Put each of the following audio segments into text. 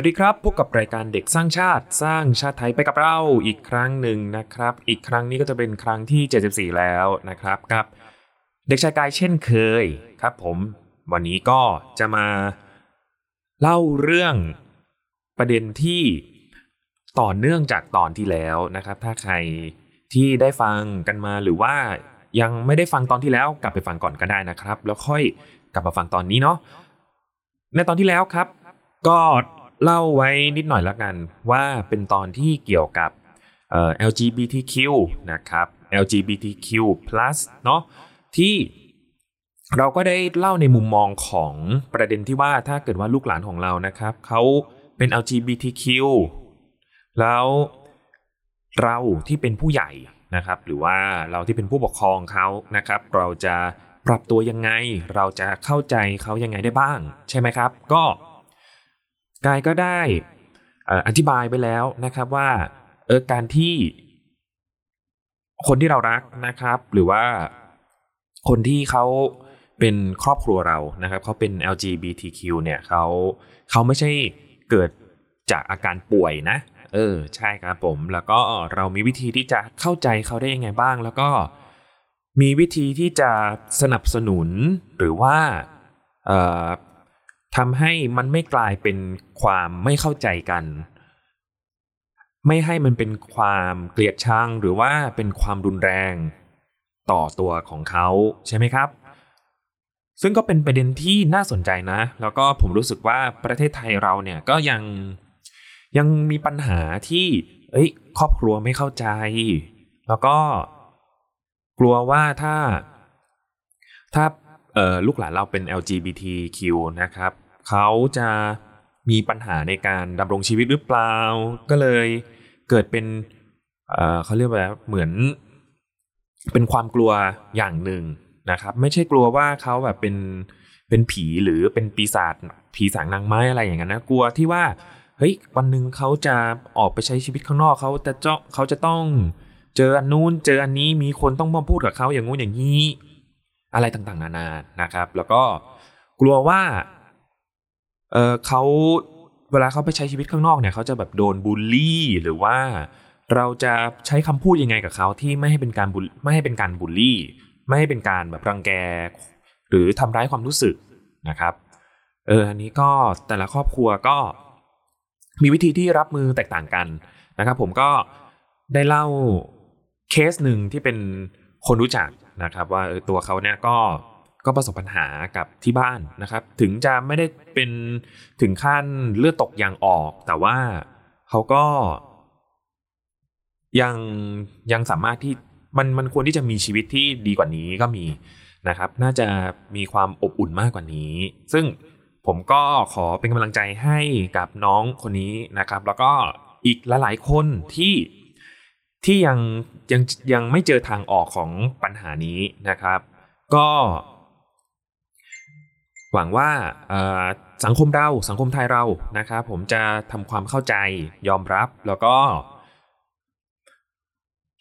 สวัสดีครับ พบกับรายการเด็กสร้างชาติสร้างชาติไทยไปกับเราอีกครั้งหนึ่งนะครับ อีกครั้งนี้ก็จะเป็นครั้งที่ 74 แล้วนะครับกับ เด็กชายกายเช่นเคยครับผม วันนี้ก็จะมาเล่าเรื่องประเด็นที่ต่อเนื่องจากตอนที่แล้วนะครับ ถ้าใครที่ได้ฟังกันมาหรือว่ายังไม่ได้ฟังตอนที่แล้วกลับไปฟังก่อนก็ได้นะครับ แล้วค่อยกลับมาฟังตอนนี้เนาะในตอนที่แล้วครับ ก็ เล่าไว้นิดหน่อยละกันว่าเป็นตอนที่เกี่ยวกับ LGBTQ นะครับ LGBTQ+ เนาะที่เราก็ได้เล่าในมุมมองของประเด็นที่ว่าถ้าเกิดว่าลูกหลานของเรานะครับเขาเป็น LGBTQ แล้วเราที่เป็นผู้ใหญ่นะครับ หรือว่าเราที่เป็นผู้ปกครองเขานะครับ เราจะปรับตัวยังไง เราจะเข้าใจเขายังไงได้บ้าง ใช่ไหมครับ ก็ กายก็ได้อธิบายไปแล้วนะครับว่าเออการที่คนที่เรารักนะครับ หรือว่าคนที่เขาเป็นครอบครัวเรานะครับเขาเป็น LGBTQ เนี่ยเขาเขาไม่ใช่เกิดจากอาการป่วยนะ เออใช่ครับผม แล้วก็เรามีวิธีที่จะเข้าใจเขาได้ยังไงบ้าง แล้วก็มีวิธีที่จะสนับสนุนหรือว่าเทำให้มันไม่กลายเป็นความไม่เข้าใจกัน ไม่ให้มันเป็นความเกลียดชังหรือว่าเป็นความรุนแรงต่อตัวของเขาใช่ไหมครับ ซึ่งก็เป็นประเด็นที่น่าสนใจนะ แล้วก็ผมรู้สึกว่าประเทศไทยเราเนี่ยก็ยังยังมีปัญหาที่เอ้ยครอบครัวไม่เข้าใจ แล้วก็กลัวว่าถ้าถ้า ลูกหลานเราเป็น LGBTQ นะครับเขาจะมีปัญหาในการดำรงชีวิตหรือเปล่า ก็เลยเกิดเป็นเเขาเรียกว่าเหมือน เป็นความกลัวอย่างหนึ่งนะครับ ไม่ใช่กลัวว่าเขาแบบเป็นเป็นผีหรือเป็นปีศาจผีสางนางไม้อะไรอย่างนั้นนะกลัวที่ว่าเฮ้ยวันหนึ่งเขาจะออกไปใช้ชีวิตข้างนอกเขาแต่เจาะเขาจะต้องเจออันนู้นเจออันนี้มีคนต้องมาพูดกับเขาอย่างงู้นอย่างนี้ อะไรต่างๆ นานานะครับ แล้วก็กลัวว่าเออเขาเวลาเขาไปใช้ชีวิตข้างนอกเนี่ยเขาจะแบบโดนบูลลี่หรือว่าเราจะใช้คำพูดยังไงกับเขาที่ไม่ให้เป็นการบุไม่ให้เป็นการบูลลี่ ไม่ให้เป็นการแบบรังแก หรือทำร้ายความรู้สึกนะครับเอออันนี้ก็แต่ละครอบครัวก็มีวิธีที่รับมือแตกต่างกันนะครับ ผมก็ได้เล่าเคสหนึ่งที่เป็นคนรู้จัก นะครับ ว่าตัวเขาเนี่ยก็ก็ประสบปัญหากับที่บ้านนะครับ ถึงจะไม่ได้เป็นถึงขั้นเลือดตกยางออก แต่ว่าเขาก็ ยังยังสามารถที่มันมันควรที่จะมีชีวิตที่ดีกว่านี้ก็มีนะครับ น่าจะมีความอบอุ่นมากกว่านี้ ซึ่งผมก็ขอเป็นกำลังใจให้กับน้องคนนี้นะครับ แล้วก็อีกหลายๆคนที่ ที่ยังยังยังไม่เจอทางออกของปัญหานี้นะครับ ก็ หวังว่าสังคมเราสังคมไทยเรานะครับผมจะทำความเข้าใจยอมรับแล้วก็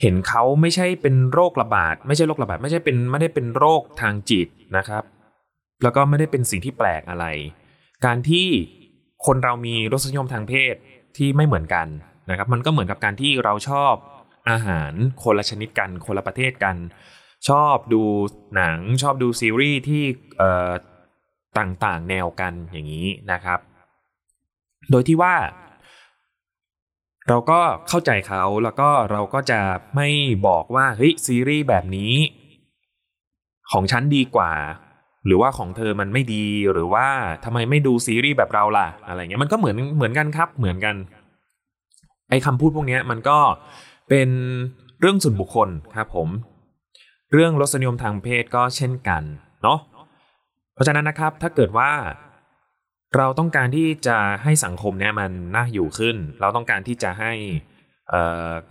เห็นเขาไม่ใช่เป็นโรคระบาด ไม่ใช่โรคระบาด ไม่ใช่เป็นไม่ได้เป็นโรคทางจิตนะครับ แล้วก็ไม่ได้เป็นสิ่งที่แปลกอะไร การที่คนเรามีรสนิยมทางเพศที่ไม่เหมือนกันนะครับ มันก็เหมือนกับการที่เราชอบ อาหารคนละชนิดกัน คนละประเทศกัน ชอบดูหนังชอบดูซีรีส์ที่ต่างๆแนวกันอย่างนี้นะครับ โดยที่ว่า เราก็เข้าใจเขาแล้วก็เราก็จะไม่บอกว่าเฮ้ยซีรีส์แบบนี้ ของฉันดีกว่าหรือว่าของเธอมันไม่ดีหรือว่าทำไมไม่ดูซีรีส์แบบเราล่ะ อะไรเงี้ยมันก็เหมือนเหมือนกันครับเหมือนกัน ไอ้คำพูดพวกนี้มันก็ เป็นเรื่องส่วนบุคคลครับผม เรื่องรสนิยมทางเพศก็เช่นกันเนาะเพราะฉะนั้นนะครับถ้าเกิดว่าเราต้องการที่จะให้สังคมเนี่ยมันน่าอยู่ขึ้น เราต้องการที่จะให้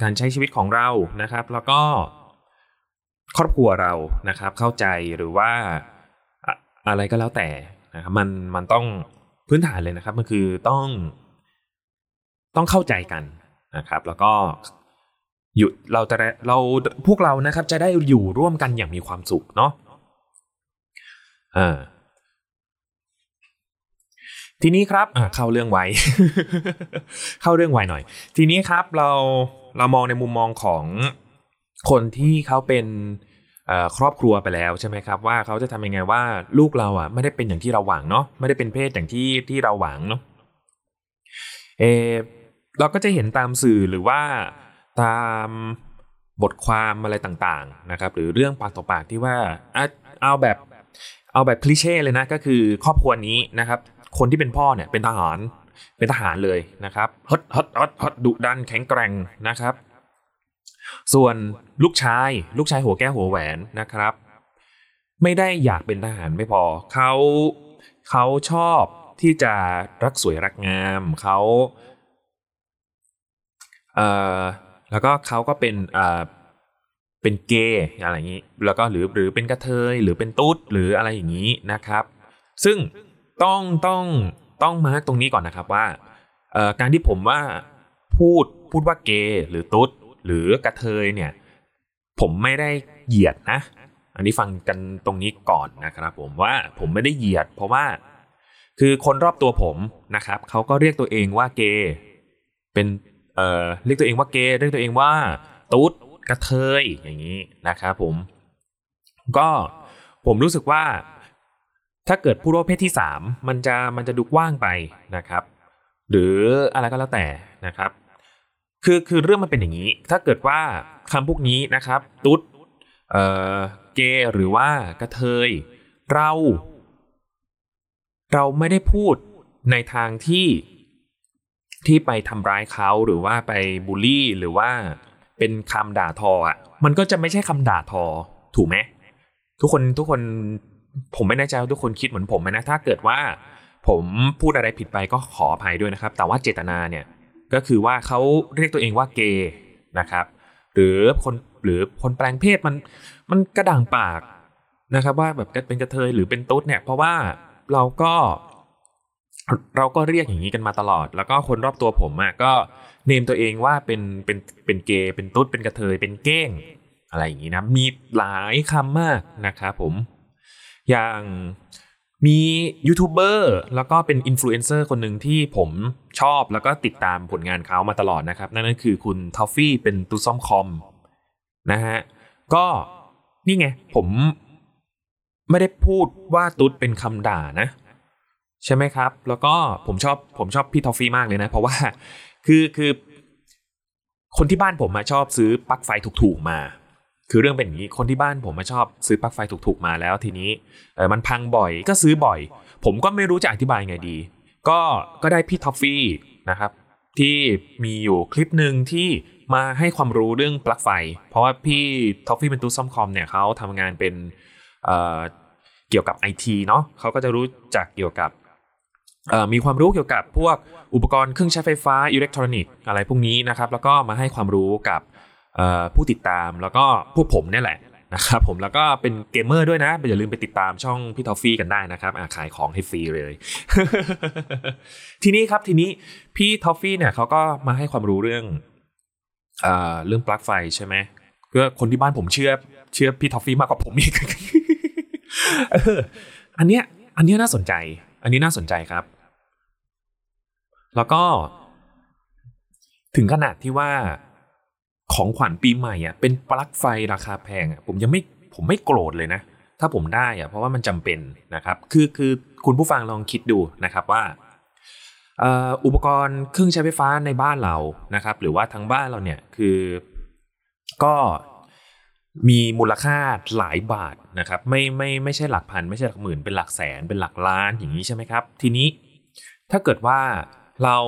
การใช้ชีวิตของเรานะครับ แล้วก็ครอบครัวเรานะครับเข้าใจหรือว่าอะไรก็แล้วแต่นะครับมันมันต้องพื้นฐานเลยนะครับ มันคือต้องต้องเข้าใจกันนะครับ แล้วก็ อยู่เราจะเราพวกเรานะครับจะได้อยู่ร่วมกันอย่างมีความสุขเนาะอ่าทีนี้ครับเข้าเรื่องไวเข้าเรื่องไวหน่อย ทีนี้ครับเราเรามองในมุมมองของคนที่เขาเป็นครอบครัวไปแล้วใช่ไหมครับว่าเขาจะทำยังไงว่าลูกเราอะไม่ได้เป็นอย่างที่เราหวังเนาะไม่ได้เป็นเพศอย่างที่ที่เราหวังเนาะเอเราก็จะเห็นตามสื่อหรือว่า ตามบทความอะไรต่างๆนะครับหรือเรื่องปากต่อปากที่ว่าเอาแบบเอาแบบคลิเช่เลยนะก็คือครอบครัวนี้นะครับคนที่เป็นพ่อเนี่ยเป็นทหารเป็นทหารเลยนะครับฮดฮดฮดฮดดุดันแข็งแกร่งนะครับ ส่วนลูกชายลูกชายหัวแก้วหัวแหวนนะครับ ไม่ได้อยากเป็นทหารไม่พอเขาเขาชอบที่จะรักสวยรักงามเขาเอ่อ แล้วก็เขาก็เป็นเอ่อเป็นเกย์อะไรอย่างนี้ แล้วก็หรือหรือเป็นกระเทยหรือเป็นตุ๊ดหรืออะไรอย่างนี้นะครับ ซึ่งต้องต้องต้องมาร์กตรงนี้ก่อนนะครับว่าการที่ผมว่าพูดพูดว่าเกย์หรือตุ๊ดหรือกระเทยเนี่ย ผมไม่ได้เหยียดนะ อันนี้ฟังกันตรงนี้ก่อนนะครับ ผมว่าผมไม่ได้เหยียด เพราะว่า คือคนรอบตัวผมนะครับเขาก็เรียกตัวเองว่าเกย์เป็น เอ่อเรียกตัวเองว่าเกย์เรียกตัวเองว่าตุ๊ดกระเทยอย่างนี้นะครับผม ก็ผมรู้สึกว่า ถ้าเกิดผู้ร่วมเพศที่สามมันจะมันจะดูกว้างไปนะครับ หรืออะไรก็แล้วแต่นะครับ คือคือเรื่องมันเป็นอย่างนี้ ถ้าเกิดว่าคำพวกนี้นะครับ ตุ๊ดเอ่อเกย์หรือว่ากระเทย เรา เราไม่ได้พูดในทางที่ ที่ไปทำร้ายเขาหรือว่าไปบูลลี่หรือว่าเป็นคำด่าทออะมันก็จะไม่ใช่คำด่าทอถูกไหมทุกคนทุกคนผมไม่แน่ใจว่าทุกคนคิดเหมือนผมไหมนะถ้าเกิดว่า ผมพูดอะไรผิดไปก็ขออภัยด้วยนะครับ แต่ว่าเจตนาเนี่ยก็คือว่าเขาเรียกตัวเองว่าเกย์นะครับ หรือคนหรือคนแปลงเพศมันมันกระด่างปากนะครับ ว่าแบบเป็นกระเทยหรือเป็นตุ๊ดเนี่ย เพราะว่าเราก็ เราก็เรียกอย่างนี้กันมาตลอด แล้วก็คนรอบตัวผมอะก็เนมตัวเองว่าเป็นเป็นเป็นเกย์เป็นตุ๊ดเป็นกระเทยเป็นเก้ง อะไรอย่างนี้นะ มีหลายคำมากนะครับผม อย่างมียูทูบเบอร์แล้วก็เป็นอินฟลูเอนเซอร์คนหนึ่งที่ผมชอบแล้วก็ติดตามผลงานเขามาตลอดนะครับ นั่นก็คือคุณทอฟฟี่เป็นตุ๊ดซ่อมคอมนะฮะ ก็นี่ไงผมไม่ได้พูดว่าตุ๊ดเป็นคำด่านะ ใช่ไหมครับ แล้วก็ผมชอบผมชอบพี่ทอฟฟี่มากเลยนะ เพราะว่าคือคือคนที่บ้านผมมาชอบซื้อปลั๊กไฟถูกๆมา คือเรื่องเป็นอย่างนี้คนที่บ้านผมมาชอบซื้อปลั๊กไฟถูกๆมาแล้วทีนี้เออมันพังบ่อยก็ซื้อบ่อย ผมก็ไม่รู้จะอธิบายไงดี ก็ก็ได้พี่ท็อฟฟี่นะครับ ที่มีอยู่คลิปหนึ่งที่มาให้ความรู้เรื่องปลั๊กไฟ เพราะว่าพี่ท็อฟฟี่เป็นตุ๊ดซ่อมคอมเนี่ยเขาทำงานเป็นเกี่ยวกับไอทีเนาะเขาก็จะรู้จักเกี่ยวกับ มีความรู้เกี่ยวกับพวกอุปกรณ์เครื่องใช้ไฟฟ้าอิเล็กทรอนิกส์อะไรพวกนี้นะครับแล้วก็มาให้ความรู้กับผู้ติดตามแล้วก็พวกผมเนี่ยแหละนะครับผมแล้วก็เป็นเกมเมอร์ด้วยนะอย่าลืมไปติดตามช่องพี่ทอฟฟี่กันได้นะครับขายของให้ฟรีเลย ทีนี้ครับทีนี้พี่ทอฟฟี่เนี่ยเขาก็มาให้ความรู้เรื่องเรื่องปลั๊กไฟใช่ไหมเพื่อคนที่บ้านผมเชื่อเชื่อพี่ทอฟฟี่มากกว่าผมอีกอันเนี้ยอันเนี้ยน่าสนใจ อันนี้น่าสนใจครับ แล้วก็ถึงขนาดที่ว่าของขวัญปีใหม่อะเป็นปลั๊กไฟราคาแพงอะผมยังไม่ผมไม่โกรธเลยนะ ถ้าผมได้อะเพราะว่ามันจำเป็นนะครับ คือคือคุณผู้ฟังลองคิดดูนะครับว่าอุปกรณ์เครื่องใช้ไฟฟ้าในบ้านเรานะครับ หรือว่าทั้งบ้านเราเนี่ยคือก็มีมูลค่าหลายบาทนะครับไม่ไม่ไม่ใช่หลักพัน ไม่ใช่หลักหมื่นเป็นหลักแสนเป็นหลักล้านอย่างนี้ใช่ไหมครับ ทีนี้ถ้าเกิดว่า เรา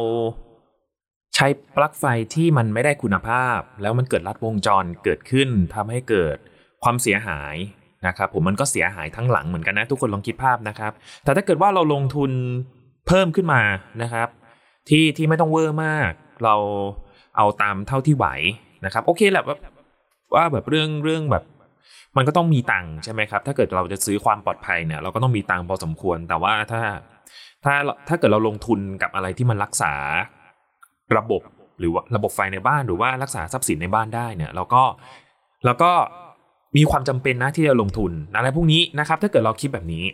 ใช้ปลั๊กไฟที่มันไม่ได้คุณภาพ แล้วมันเกิดลัดวงจรเกิดขึ้นทำให้เกิดความเสียหายนะครับผมมันก็เสียหายทั้งหลังเหมือนกันนะทุกคนลองคิดภาพนะครับ แต่ถ้าเกิดว่าเราลงทุนเพิ่มขึ้นมานะครับ ที่ที่ไม่ต้องเวอร์มาก เราเอาตามเท่าที่ไหวนะครับ โอเคแหละว่าว่าแบบเรื่องเรื่องแบบ มันก็ต้องมีตังค์ใช่ไหมครับ ถ้าเกิดเราจะซื้อความปลอดภัยเนี่ยเราก็ต้องมีตังค์พอสมควร แต่ว่าถ้า ถ้าถ้าเกิดเราลงทุนกับอะไรที่มันรักษาระบบหรือว่าระบบไฟในบ้านหรือว่ารักษาทรัพย์สินในบ้านได้เนี่ยเราก็เราก็มีความจำเป็นนะที่จะลงทุนอะไรพวกนี้นะครับ ถ้าเกิดเราคิดแบบนี้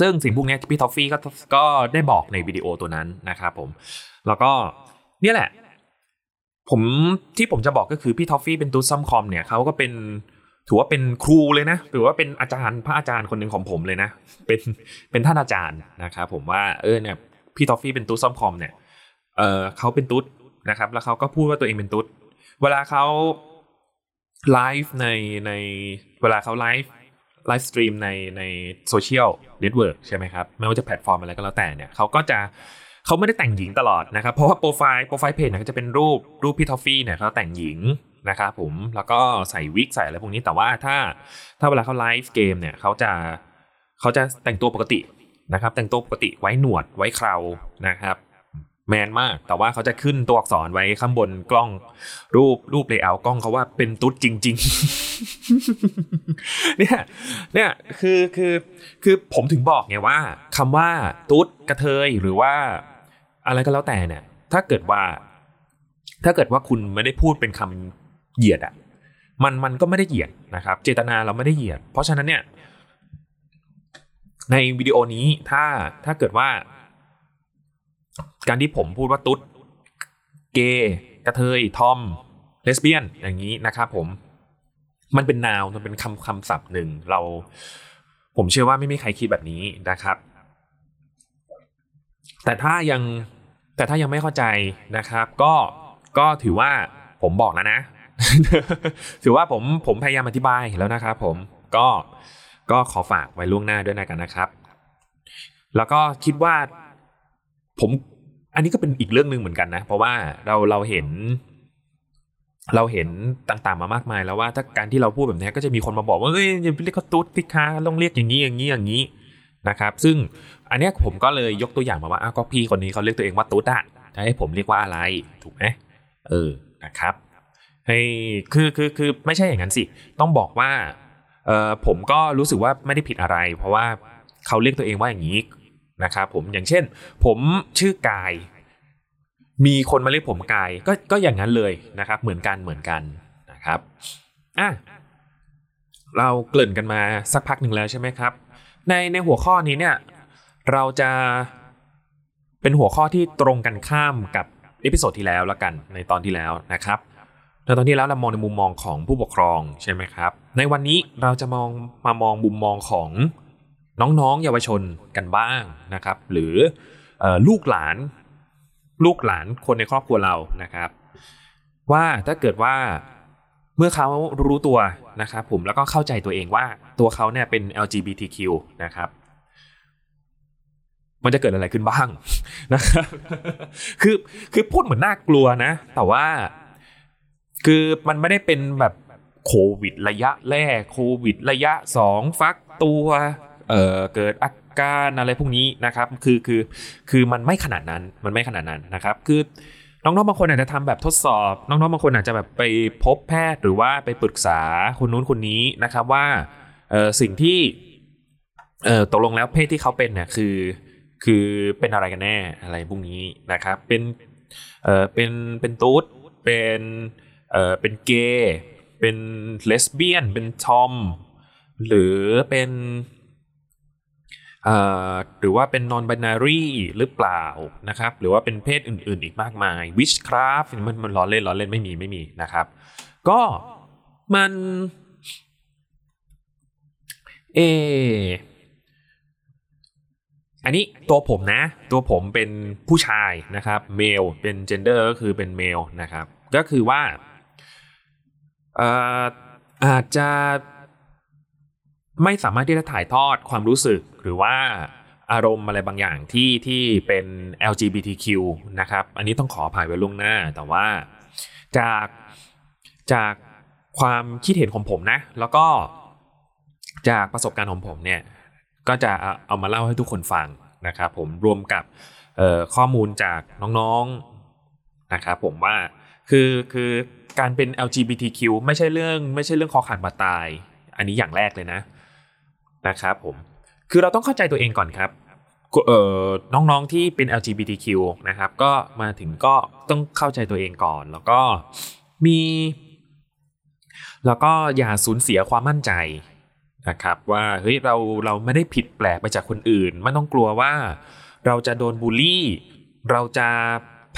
ซึ่งสิ่งพวกนี้พี่ทอฟฟี่ก็ก็ได้บอกในวิดีโอตัวนั้นนะครับผม แล้วก็เนี่ยแหละ ผมที่ผมจะบอกก็คือพี่ทอฟฟี่เป็นตุ๊ดซ่อมคอมเนี่ยเขาก็เป็น ถือว่าเป็นครูเลยนะถือว่าเป็นอาจารย์พระอาจารย์คนหนึ่งของผมเลยนะ เป็นเป็นท่านอาจารย์นะครับผมว่าเออเนี่ยพี่ทอฟฟี่เป็นตุ๊ดซ่อมคอมเนี่ยเออเขาเป็นตุ๊ดนะครับ แล้วเขาก็พูดว่าตัวเองเป็นตุ๊ดเวลาเขาไลฟ์ในในเวลาเขาไลฟ์ live stream ในใน social network ใช่ไหมครับไม่ว่าจะแพลตฟอร์มอะไรก็แล้วแต่เนี่ยเขาก็จะเขาไม่ได้แต่งหญิงตลอดนะครับ เพราะว่า profile profile page เนี่ยก็จะเป็นรูปรูปพี่ทอฟฟี่เนี่ยเขาแต่งหญิง นะครับผมแล้วก็ใส่วิกใส่อะไรพวกนี้แต่ว่าถ้าถ้าเวลาเขาไลฟ์เกมเนี่ยเขาจะเขาจะแต่งตัวปกตินะครับ แต่งตัวปกติไว้หนวดไว้เครานะครับ แมนมากแต่ว่าเขาจะขึ้นตัวอักษรไว้ข้างบนกล้องรูปรูป layer กล้องเขาว่าเป็นตุ๊ดจริง ๆ เนี่ยเนี่ยคือคือคือผมถึงบอกไงว่าคำว่าตุ๊ดกระเทยหรือว่าอะไรก็แล้วแต่เนี่ย ถ้าเกิดว่า ถ้าเกิดว่าคุณไม่ได้พูดเป็นคำ เหยียดอะมันมันก็ไม่ได้เหยียดนะครับ เจตนาเราไม่ได้เหยียด เพราะฉะนั้นเนี่ย ในวิดีโอนี้ถ้าถ้าเกิดว่า การที่ผมพูดว่าตุ๊ดเกย์กระเทยทอมเลสเบี้ยนอย่างนี้นะครับผมมันเป็นนาวมันเป็นคำคำศัพท์หนึ่งเรา ผมเชื่อว่าไม่มีใครคิดแบบนี้นะครับ แต่ถ้ายังแต่ถ้ายังไม่เข้าใจนะครับ ก็ก็ถือว่าผมบอกแล้วนะ ถือว่าผมผมพยายามอธิบายแล้วนะครับผมก็ก็ขอฝากไว้ล่วงหน้าด้วยนะกันนะครับ แล้วก็คิดว่าผมอันนี้ก็เป็นอีกเรื่องหนึ่งเหมือนกันนะ เพราะว่าเราเราเห็น เราเห็นต่างๆมามากมายแล้วว่าถ้าการที่เราพูดแบบนี้ก็จะมีคนมาบอกว่าเอ้ยอย่าไปเรียกเขาตุ๊ดพิคาต้องเรียกอย่างนี้อย่างนี้อย่างนี้นะครับ ซึ่งอันนี้ผมก็เลยยกตัวอย่างมาว่าอ้าวก็พี่คนนี้เขาเรียกตัวเองว่าตุ๊ดอะจะให้ผมเรียกว่าอะไรถูกไหมเออนะครับ ให้คือคือคือไม่ใช่อย่างนั้นสิ ต้องบอกว่าเออผมก็รู้สึกว่าไม่ได้ผิดอะไร เพราะว่าเขาเรียกตัวเองว่าอย่างนี้นะครับผมอย่างเช่น ผมชื่อกาย มีคนมาเรียกผมกายก็ก็อย่างนั้นเลยนะครับ เหมือนกันเหมือนกันนะครับอะเราเกริ่นกันมาสักพักหนึ่งแล้วใช่ไหมครับ ในในหัวข้อนี้เนี่ยเราจะเป็นหัวข้อที่ตรงกันข้ามกับ episode ที่แล้วแล้วกันในตอนที่แล้วนะครับ ในตอนที่แล้วเรามองในมุมมองของผู้ปกครองใช่ไหมครับ ในวันนี้เราจะมองมามองมุมมองของน้องๆ เยาวชนกันบ้างนะครับ หรือว่าลูกหลาน ลูกหลานคนในครอบครัวเรานะครับ ว่าถ้าเกิดว่าเมื่อเขารู้ตัวนะครับผมแล้วก็เข้าใจตัวเองว่าตัวเขาเนี่ยเป็น LGBTQ นะครับมันจะเกิดอะไรขึ้นบ้างนะครับคือคือพูดเหมือนน่ากลัวนะ แต่ว่า คือมันไม่ได้เป็นแบบโควิดระยะแรกโควิดระยะสองฟักตัวเออเกิดอาการอะไรพวกนี้นะครับคือคือคือมันไม่ขนาดนั้นมันไม่ขนาดนั้นนะครับ คือน้องๆบางคนอาจจะทำแบบทดสอบ น้องๆบางคนอาจจะแบบไปพบแพทย์หรือว่าไปปรึกษาคนนู้นคนนี้นะครับว่าเออสิ่งที่เออตกลงแล้วเพศที่เขาเป็นเนี่ยคือคือเป็นอะไรกันแน่อะไรพวกนี้นะครับ เป็นเออเป็นเป็นตุ๊ดเป็น เออเป็นเกย์เป็นเลสเบี้ยน เป็นทอม หรือเป็นหรือว่าเป็น non binary หรือเปล่านะครับ หรือว่าเป็นเพศอื่น ๆ อีกมากมาย witchcraft มันมันล้อเล่นล้อเล่นไม่มีไม่มีนะครับ ก็มันเออันนี้ตัวผมนะ ตัวผมเป็นผู้ชายนะครับ male เป็น gender ก็คือเป็น male นะครับ ก็คือว่า อาจจะไม่สามารถที่จะถ่ายทอดความรู้สึกหรือว่าอารมณ์อะไรบางอย่างที่ที่เป็น LGBTQ นะครับ อันนี้ต้องขออภัยไว้ล่วงหน้า แต่ว่าจากจากความคิดเห็นของผมนะ แล้วก็จากประสบการณ์ของผมเนี่ย ก็จะเอามาเล่าให้ทุกคนฟังนะครับผมรวมกับข้อมูลจากน้องๆนะครับผมว่าคือคือ การเป็น LGBTQ ไม่ใช่เรื่องไม่ใช่เรื่องคอขาดบาดตาย อันนี้อย่างแรกเลยนะนะครับผมคือเราต้องเข้าใจตัวเองก่อนครับเอ่อน้องๆที่เป็น LGBTQ นะครับ ก็มาถึงก็ต้องเข้าใจตัวเองก่อน แล้วก็มี แล้วก็อย่าสูญเสียความมั่นใจนะครับว่าเฮ้ยเราเราไม่ได้ผิดแปลกไปจากคนอื่น ไม่ต้องกลัวว่าเราจะโดนบูลลี่ เราจะ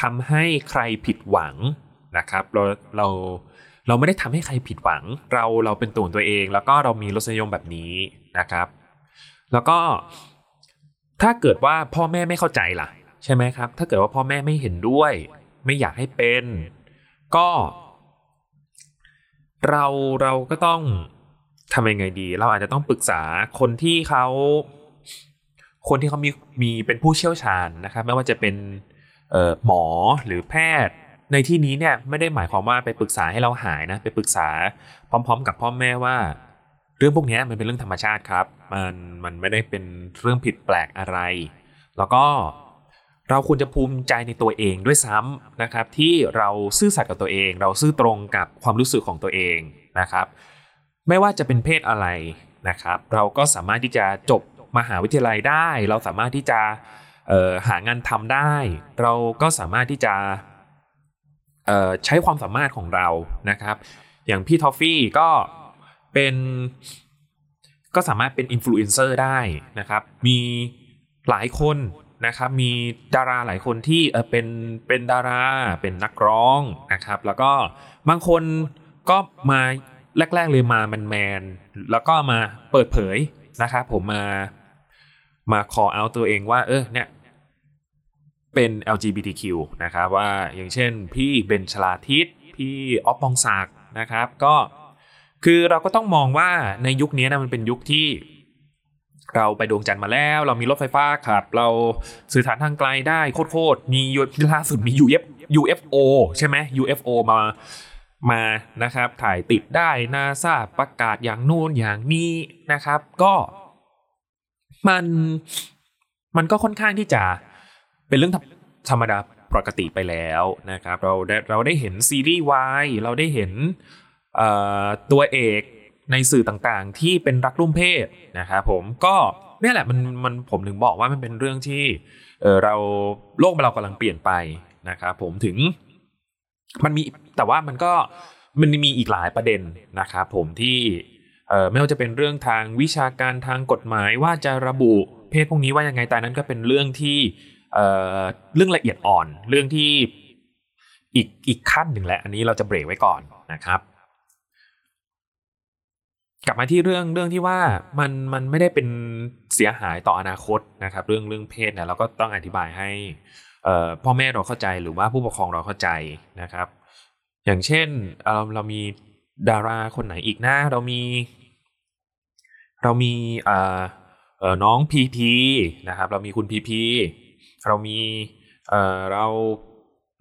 ทำให้ใครผิดหวัง นะครับเราเราเราไม่ได้ทำให้ใครผิดหวัง เราเราเป็นตัวของตัวเอง แล้วก็เรามีรสนิยมแบบนี้นะครับ แล้วก็ถ้าเกิดว่าพ่อแม่ไม่เข้าใจล่ะ ใช่ไหมครับ ถ้าเกิดว่าพ่อแม่ไม่เห็นด้วย ไม่อยากให้เป็น ก็ เราเราก็ต้องทำยังไงดี เราอาจจะต้องปรึกษาคนที่เขาคนที่เขามีมีเป็นผู้เชี่ยวชาญนะครับ ไม่ว่าจะเป็นหมอหรือแพทย์ ในที่นี้เนี่ยไม่ได้หมายความว่าไปปรึกษาให้เราหายนะไปปรึกษาพร้อม ๆ กับพ่อแม่ว่า เรื่องพวกนี้มันเป็นเรื่องธรรมชาติครับ มันมันไม่ได้เป็นเรื่องผิดแปลกอะไร แล้วก็เราควรจะภูมิใจในตัวเองด้วยซ้ำนะครับ ที่เราซื่อสัตย์กับตัวเอง เราซื่อตรงกับความรู้สึกของตัวเองนะครับ ไม่ว่าจะเป็นเพศอะไรนะครับ เราก็สามารถที่จะจบมหาวิทยาลัยได้ เราสามารถที่จะหางานทำได้ เราก็สามารถที่จะ ใช้ความสามารถของเรานะครับ อย่างพี่ทอฟฟี่ก็เป็นก็สามารถเป็นอินฟลูเอนเซอร์ได้นะครับ มีหลายคนนะครับ มีดาราหลายคนที่เออเป็นเป็นดารา เป็นนักร้องนะครับ แล้วก็บางคนก็มาแรกๆเลยมาแมนแมนแล้วก็มาเปิดเผยนะครับ ผมมามา call out ตัวเองว่า เออเนี่ย เป็น LGBTQ นะครับว่าอย่างเช่นพี่เบนชลาทิศพี่ออฟปองศักนะครับก็คือเราก็ต้องมองว่าในยุคนี้นะมันเป็นยุคที่เราไปดวงจันทร์มาแล้ว เรามีรถไฟฟ้าขับ เราสื่อสารทางไกลได้โคตรๆมีล่าสุดมี UF UFO ใช่ไหม UFO มามานะครับถ่ายติดได้นาซาประกาศอย่างนู่นอย่างนี้นะครับ ก็มันมันก็ค่อนข้างที่จะ เป็นเรื่องธรรมดาปกติไปแล้วนะครับ เราได้เราได้เห็นซีรีส์วายเราได้เห็นตัวเอกในสื่อต่างๆ ที่เป็นรักร่วมเพศนะครับผมก็เนี่ยแหละมันมันผมถึงบอกว่ามันเป็นเรื่องที่เเราโลกเรากำลังเปลี่ยนไปนะครับผมถึงมันมีแต่ว่ามันก็มันมีอีกหลายประเด็นนะครับผมที่ไม่ว่าจะเป็นเรื่องทางวิชาการทางกฎหมายว่าจะระบุเพศพวกนี้ว่ายังไงแต่นั้นก็เป็นเรื่องที่ เรื่องละเอียดอ่อนเรื่องที่อีกอีกขั้นหนึ่งแหละอันนี้เราจะเบรกไว้ก่อนนะครับ กลับมาที่เรื่องเรื่องที่ว่ามันมันไม่ได้เป็นเสียหายต่ออนาคตนะครับ เรื่องเรื่องเพศเนี่ยเราก็ต้องอธิบายให้พ่อแม่เราเข้าใจหรือว่าผู้ปกครองเราเข้าใจนะครับ อย่างเช่นเอ่อเรามีดาราคนไหนอีกนะเรามี เรามีเอ่อน้องพีพีนะครับ เรามีคุณพีพี เรามีเอ่อเรา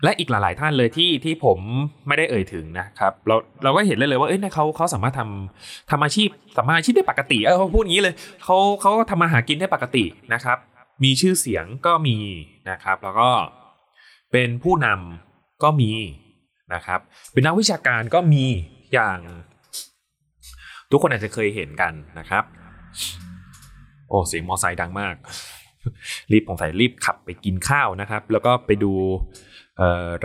และอีกหลาย ๆ ท่านเลยที่ที่ผมไม่ได้เอ่ยถึงนะครับเราเราก็เห็นเลยเลยว่าเอ้ยเนี่ยเขาเขาสามารถทำทำอาชีพสามารถอาชีพได้ปกติเออเขาพูดอย่างนี้เลยเขาเขาทำมาหากินได้ปกตินะครับ มีชื่อเสียงก็มีนะครับ แล้วก็เป็นผู้นำก็มีนะครับ เป็นนักวิชาการก็มีอย่าง ทุกคนอาจจะเคยเห็นกันนะครับ โอ้เสียงมอไซค์ดังมาก รีบผมใส่รีบขับไปกินข้าวนะครับ แล้วก็ไปดู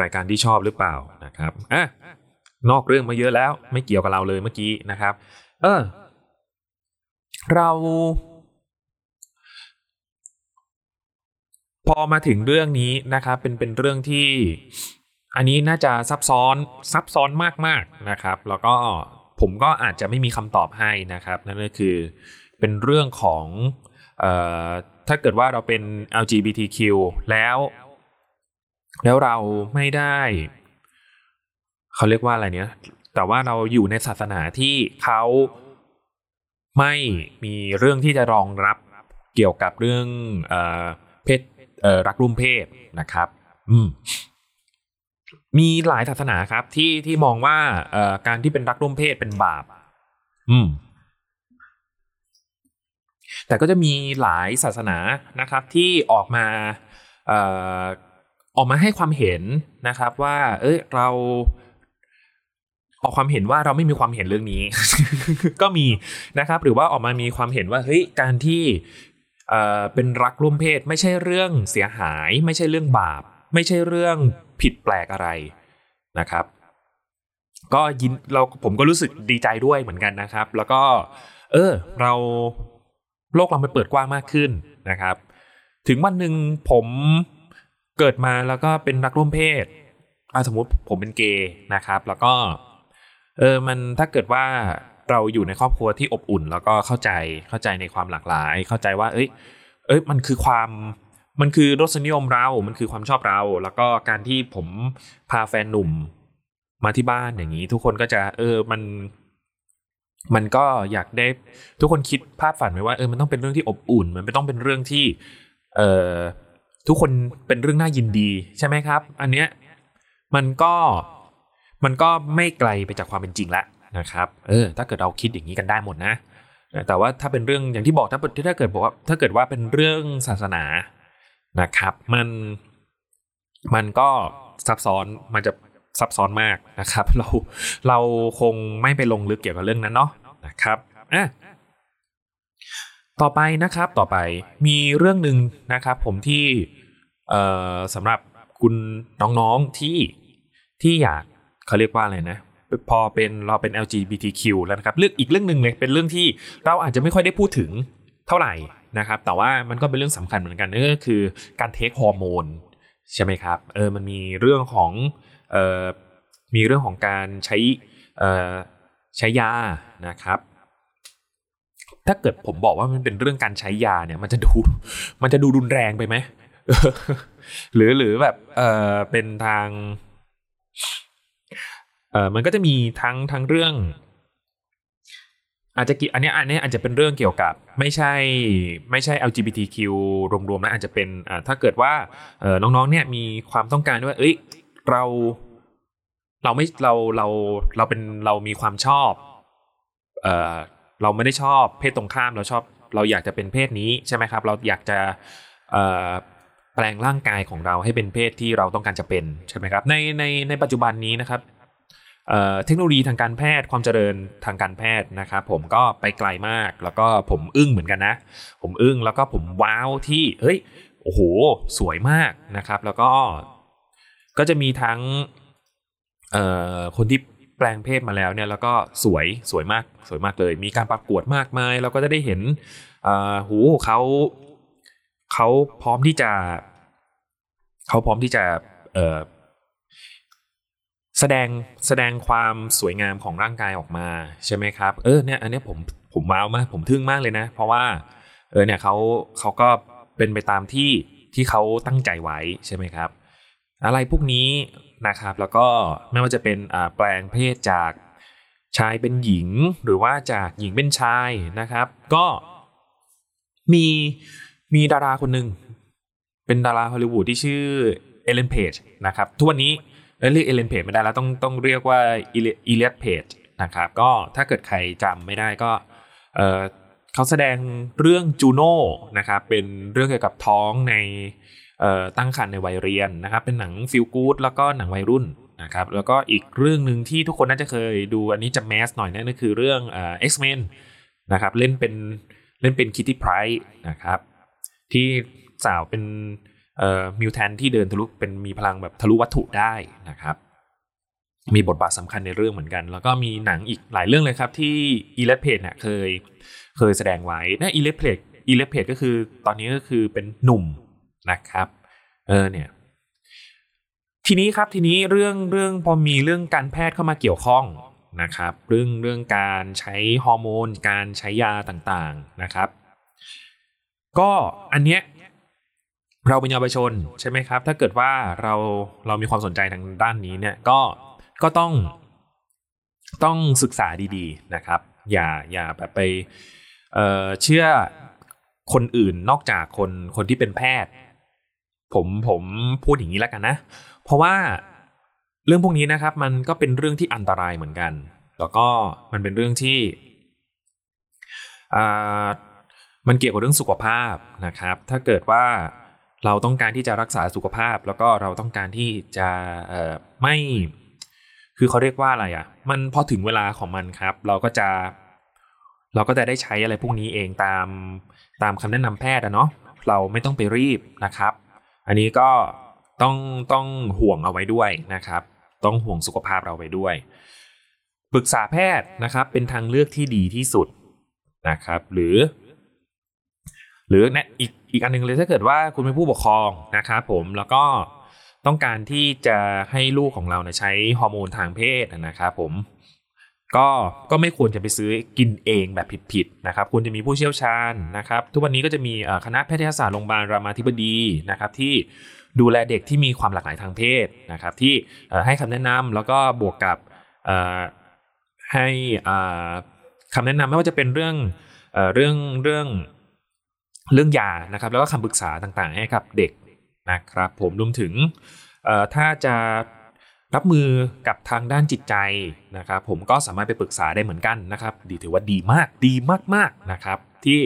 รายการที่ชอบหรือเปล่านะครับอะนอกเรื่องมาเยอะแล้ว ไม่เกี่ยวกับเราเลยเมื่อกี้นะครับ เออ เราพอมาถึงเรื่องนี้นะครับ เป็นเป็นเรื่องที่ อันนี้น่าจะซับซ้อนซับซ้อนมากๆนะครับ แล้วก็ผมก็อาจจะไม่มีคำตอบให้นะครับ นั่นก็คือเป็นเรื่องของเออ ถ้าเกิดว่าเราเป็น LGBTQ แล้ว แล้วเราไม่ได้ เขาเรียกว่าอะไรเนี่ยแต่ว่าเราอยู่ในศาสนาที่เขาไม่มีเรื่องที่จะรองรับเกี่ยวกับเรื่องเออเพศเอ่อรักร่วมเพศนะครับ อืมมีหลายศาสนาครับที่ที่มองว่าเอ่อการที่เป็นรักร่วมเพศเป็นบาป อืม แต่ก็จะมีหลายศาสนานะครับที่ออกมาออออกมาให้ความเห็นนะครับว่า เอ้ยเราออกความเห็นว่าเราไม่มีความเห็นเรื่องนี้ ก็มีนะครับ หรือว่าออกมามีความเห็นว่าเฮ้ยการที่เอ่อเป็นรักร่วมเพศไม่ใช่เรื่องเสียหาย ไม่ใช่เรื่องบาป ไม่ใช่เรื่องผิดแปลกอะไรนะครับ ก็ยินเราผมก็รู้สึกดีใจด้วยเหมือนกันนะครับ แล้วก็ เออ เรา โลกเรามันเปิดกว้างมากขึ้นนะครับ ถึงวันหนึ่งผมเกิดมาแล้วก็เป็นรักร่วมเพศสมมติผมเป็นเกย์นะครับ แล้วก็เออมันถ้าเกิดว่าเราอยู่ในครอบครัวที่อบอุ่น แล้วก็เข้าใจเข้าใจในความหลากหลาย เข้าใจว่า เอ้ย เอ้ยมันคือความมันคือรสนิยมเรา มันคือความชอบเรา แล้วก็การที่ผมพาแฟนหนุ่มมาที่บ้านอย่างนี้ ทุกคนก็จะ เออมัน มันก็อยากได้ทุกคนคิดภาพฝันไว้ว่าเออมันต้องเป็นเรื่องที่อบอุ่น มันไม่ต้องเป็นเรื่องที่ เอ่อทุกคนเป็นเรื่องน่ายินดีใช่ไหมครับ อันเนี้ยมันก็มันก็ไม่ไกลไปจากความเป็นจริงแล้วนะครับ เออ ถ้าเกิดเราคิดอย่างนี้กันได้หมดนะ แต่ว่าถ้าเป็นเรื่องอย่างที่บอกถ้าถ้าเกิดบอกว่าถ้าเกิดว่าเป็นเรื่องศาสนานะครับ มันมันก็ซับซ้อนมันจะ ซับซ้อนมากนะครับ เราเราคงไม่ไปลงลึกเกี่ยวกับเรื่องนั้นเนาะนะครับอะต่อไปนะครับต่อไปมีเรื่องหนึ่งนะครับ ผมที่เอ่อสำหรับคุณน้องๆที่ที่อยากเขาเรียกว่าอะไรนะพอเป็นเราเป็น LGBTQ แล้วนะครับเรื่องอีกเรื่องหนึ่งเลยเป็นเรื่องที่เราอาจจะไม่ค่อยได้พูดถึงเท่าไหร่นะครับ แต่ว่ามันก็เป็นเรื่องสำคัญเหมือนกันนั่นก็คือการเทคฮอร์โมนใช่ไหมครับเออมันมีเรื่องของ มีเรื่องของการใช้ใช้ยานะครับ ถ้าเกิดผมบอกว่ามันเป็นเรื่องการใช้ยาเนี่ย มันจะดูมันจะดูรุนแรงไปไหมหรือหรือแบบเออเป็นทางเออมันก็จะมีทั้งทั้งเรื่อง อาจจะอันนี้อันนี้อาจจะเป็นเรื่องเกี่ยวกับ ไม่ใช่ไม่ใช่ LGBTQ รวมๆนะอาจจะเป็นอ่าถ้าเกิดว่าเออน้องๆเนี่ยมีความต้องการว่า เอ้ย เราเราไม่เราเราเราเป็นเรามีความชอบ เออเราไม่ได้ชอบเพศตรงข้ามเราชอบ เราอยากจะเป็นเพศนี้ใช่ไหมครับ เราอยากจะเอ่อแปลงร่างกายของเราให้เป็นเพศที่เราต้องการจะเป็นใช่ไหมครับในในในปัจจุบันนี้นะครับเทคโนโลยีทางการแพทย์ความเจริญทางการแพทย์นะครับผมก็ไปไกลมากแล้วก็ผมอึ้งเหมือนกันนะ ผมอึ้งแล้วก็ผมว้าวที่เฮ้ยโอ้โห สวยมากนะครับ แล้วก็ ก็จะมีทั้งคนที่แปลงเพศมาแล้วเนี่ยแล้วก็สวยสวยมากสวยมากเลย มีการประกวดมากมายเราก็จะได้เห็นหูเขาเขาพร้อมที่จะเขาพร้อมที่จะแสดงแสดงความสวยงามของร่างกายออกมาใช่ไหมครับ เออเนี่ยอันนี้ผมผมว้าวมากผมทึ่งมากเลยนะ เพราะว่าเออเนี่ยเขาเขาก็เป็นไปตามที่ที่เขาตั้งใจไว้ใช่ไหมครับ อะไรพวกนี้นะครับ แล้วก็ไม่ว่าจะเป็นแปลงเพศจากชายเป็นหญิงหรือว่าจากหญิงเป็นชายนะครับ ก็มีมีดาราคนหนึ่งเป็นดาราฮอลลีวูดที่ชื่อเอเลนเพจนะครับทุกวันนี้เรียกเอเลนเพจไม่ได้แล้วต้องต้องเรียกว่าอีเลียเพจนะครับ ก็ถ้าเกิดใครจำไม่ได้ก็เเขาแสดงเรื่องจูโน่นะครับเป็นเรื่องเกี่ยวกับท้องใน ตั้งครรภ์ในวัยเรียนนะครับเป็นหนังฟิลกู๊ดแล้วก็หนังวัยรุ่นนะครับแล้วก็อีกเรื่องหนึ่งที่ทุกคนน่าจะเคยดูอันนี้จะ mass หน่อยนั่นก็คือเรื่อง X-Men นะครับเล่นเป็นเล่นเป็น Kitty Pryde นะครับที่สาวเป็น mutant ที่เดินทะลุเป็นมีพลังแบบทะลุวัตถุได้นะครับ มีบทบาทสำคัญในเรื่องเหมือนกัน แล้วก็มีหนังอีกหลายเรื่องเลยครับที่ Elliot Page เนี่ยเคยเคยแสดงไว้นะ Elliot Page Elliot Page ก็คือตอนนี้ก็คือเป็นหนุ่ม นะครับ เออเนี่ย ทีนี้ครับทีนี้เรื่องเรื่องพอมีเรื่องการแพทย์เข้ามาเกี่ยวข้องนะครับ เรื่องเรื่องการใช้ฮอร์โมน การใช้ยาต่างๆนะครับ ก็อันเนี้ยเราเป็นเยาวชนใช่ไหมครับ ถ้าเกิดว่าเราเรามีความสนใจทางด้านนี้เนี่ยก็ก็ต้องต้องศึกษาดีๆนะครับ อย่าอย่าแบบไปเเชื่อคนอื่นนอกจากคนคนที่เป็นแพทย์ ผมผมพูดอย่างนี้แล้วกันนะ เพราะว่าเรื่องพวกนี้นะครับมันก็เป็นเรื่องที่อันตรายเหมือนกัน แล้วก็มันเป็นเรื่องที่มันเกี่ยวกับเรื่องสุขภาพนะครับ ถ้าเกิดว่าเราต้องการที่จะรักษาสุขภาพ แล้วก็เราต้องการที่จะไม่คือเขาเรียกว่าอะไรอะ่ะ มันพอถึงเวลาของมันครับ เราก็จะเราก็จะได้ใช้อะไรพวกนี้เองตามตามคำแนะนำแพทย์อะเนาะเราไม่ต้องไปรีบนะครับ อันนี้ก็ต้องต้องห่วงเอาไว้ด้วยนะครับ ต้องห่วงสุขภาพเราไว้ด้วย ปรึกษาแพทย์นะครับ เป็นทางเลือกที่ดีที่สุดนะครับ หรือ หรือนะอีกอีกอันหนึงเลยถ้าเกิดว่าคุณเป็นผู้ปกครองนะครับผมแล้วก็ต้องการที่จะให้ลูกของเราเนี่ยใช้ฮอร์โมนทางเพศนะครับ ผม ก็ก็ไม่ควรจะไปซื้อกินเองแบบผิดๆนะครับควรจะมีผู้เชี่ยวชาญนะครับทุกวันนี้ก็จะมีคณะแพทยศาสตร์โรงพยาบาลรามาธิบดีนะครับที่ดูแลเด็กที่มีความหลากหลายทางเพศนะครับที่ให้คำแนะนำแล้วก็บวกกับให้อ่าคำแนะนำไม่ว่าจะเป็นเรื่องเรื่องเรื่องเรื่องยานะครับแล้วก็คำปรึกษาต่างๆ ให้กับเด็กนะครับผมรวมถึงถ้าจะ รับมือกับทางด้านจิตใจนะครับผมก็สามารถไปปรึกษาได้เหมือนกันนะครับดีถือว่าดีมากดีมากๆนะครับ ที่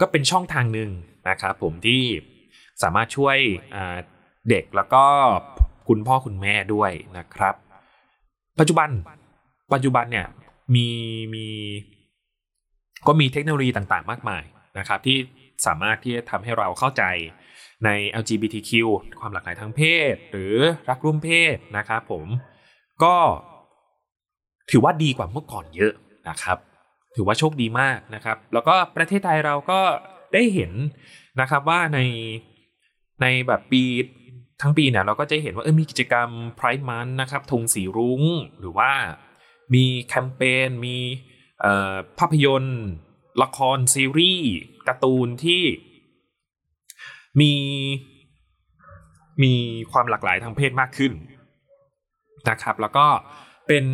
ก็เป็นช่องทางหนึ่งนะครับผมที่สามารถช่วยเด็กแล้วก็คุณพ่อคุณแม่ด้วยนะครับ ปัจจุบันปัจจุบันเนี่ยมีมีก็มีเทคโนโลยีต่างๆ มากมายนะครับ ที่สามารถที่จะทำให้เราเข้าใจ ใน LGBTQ ความหลากหลายทางเพศ หรือรักร่วมเพศนะครับผมก็ถือว่าดีกว่าเมื่อก่อนเยอะนะครับ ถือว่าโชคดีมากนะครับ แล้วก็ประเทศไทยเราก็ได้เห็นนะครับว่าในในแบบปีทั้งปีเนี่ยเราก็จะเห็นว่าเออมีกิจกรรม Pride Month นะครับธงสีรุ้ง หรือว่ามีแคมเปญมีภาพยนตร์ ละครซีรีส์การ์ตูนที่ มีมีความหลากหลายทางเพศมากขึ้นนะครับ แล้วก็เป็น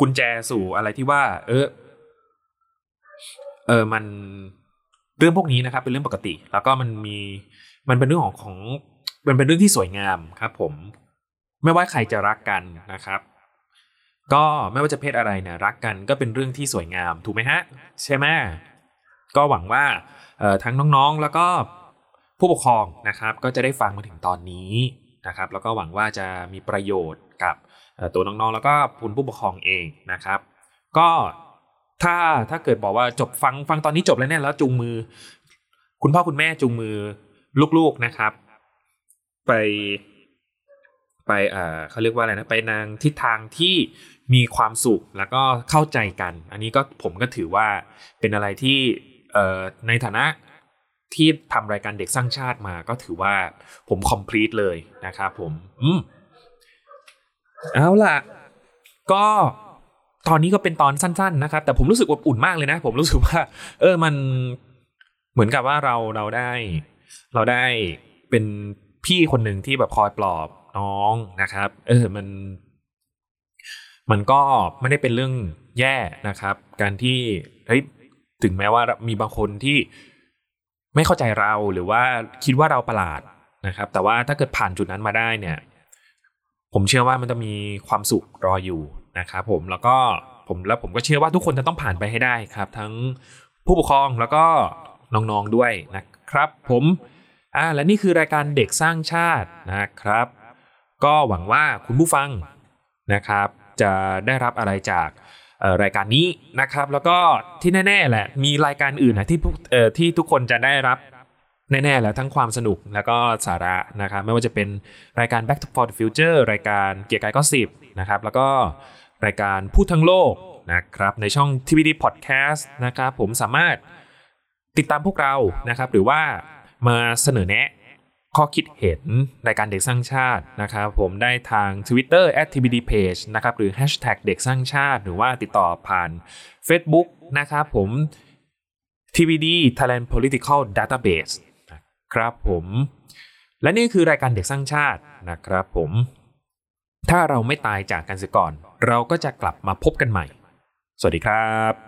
กุญแจสู่อะไรที่ว่า เออเออมันเรื่องพวกนี้นะครับ เป็นเรื่องปกติ แล้วก็มันมีมันเป็นเรื่องของของมันเป็นเรื่องที่สวยงามครับ ผม ไม่ว่าใครจะรักกันนะครับ ก็ไม่ว่าจะเพศอะไรเนี่ยรักกันก็เป็นเรื่องที่สวยงาม ถูกไหมฮะ ใช่ไหมก็หวังว่าเออทั้งน้องๆแล้วก็ ผู้ปกครองนะครับก็จะได้ฟังมาถึงตอนนี้นะครับแล้วก็หวังว่าจะมีประโยชน์กับตัวน้องๆ แล้วก็คุณผู้ปกครองเองนะครับ ก็ถ้าถ้าเกิดบอกว่าจบฟังฟังตอนนี้จบแล้วเนี่ยแล้วจูงมือ คุณพ่อคุณแม่จูงมือลูกๆนะครับ ไปไปเอ่อเขาเรียกว่าอะไรนะไปนางทิศทางที่มีความสุขแล้วก็เข้าใจกัน อันนี้ก็ผมก็ถือว่าเป็นอะไรที่ในฐานะ ที่ทำรายการเด็กสร้างชาติมาก็ถือว่าผม complete เลยนะครับผม อืมเอาล่ะ ก็ตอนนี้ก็เป็นตอนสั้น ๆ นะครับ แต่ผมรู้สึกอบอุ่นมากเลยนะ ผมรู้สึกว่า เออมันเหมือนกับว่าเราเราได้ เราได้เป็นพี่คนหนึ่งที่แบบคอยปลอบน้องนะครับ เออมัน มันก็ไม่ได้เป็นเรื่องแย่นะครับ การที่เฮ้ยถึงแม้ว่ามีบางคนที่ ไม่เข้าใจเราหรือว่าคิดว่าเราประหลาดนะครับ แต่ว่าถ้าเกิดผ่านจุดนั้นมาได้เนี่ย ผมเชื่อว่ามันจะมีความสุขรออยู่นะครับผมแล้วก็ผมแล้วผมก็เชื่อว่าทุกคนจะต้องผ่านไปให้ได้ครับ ทั้งผู้ปกครองแล้วก็น้องๆด้วยนะครับ ผมอ่าและนี่คือรายการเด็กสร้างชาตินะครับ ก็หวังว่าคุณผู้ฟังนะครับ จะได้รับอะไรจาก รายการนี้นะครับ แล้วก็ที่แน่ๆแหละมีรายการอื่นนะที่พวกที่ทุกคนจะได้รับแน่ๆแล้วทั้งความสนุกแล้วก็สาระนะครับไม่ว่าจะเป็นรายการ Back to for the Future รายการเกียร์กายก็สิบนะครับแล้วก็รายการพูดทั้งโลกนะครับในช่อง TVD Podcast นะครับผมสามารถติดตามพวกเรานะครับหรือว่ามาเสนอแนะ ข้อคิดเห็นรายการเด็กสร้างชาตินะครับผมได้ทาง Twitter @tbdpage นะครับหรือ Hashtag เด็กสร้างชาติ หรือว่าติดต่อผ่าน Facebook นะครับผม TBD Thailand Political Database นะครับผม และนี่คือรายการเด็กสร้างชาตินะครับผม ถ้าเราไม่ตายจากกันเสียก่อน เราก็จะกลับมาพบกันใหม่ สวัสดีครับ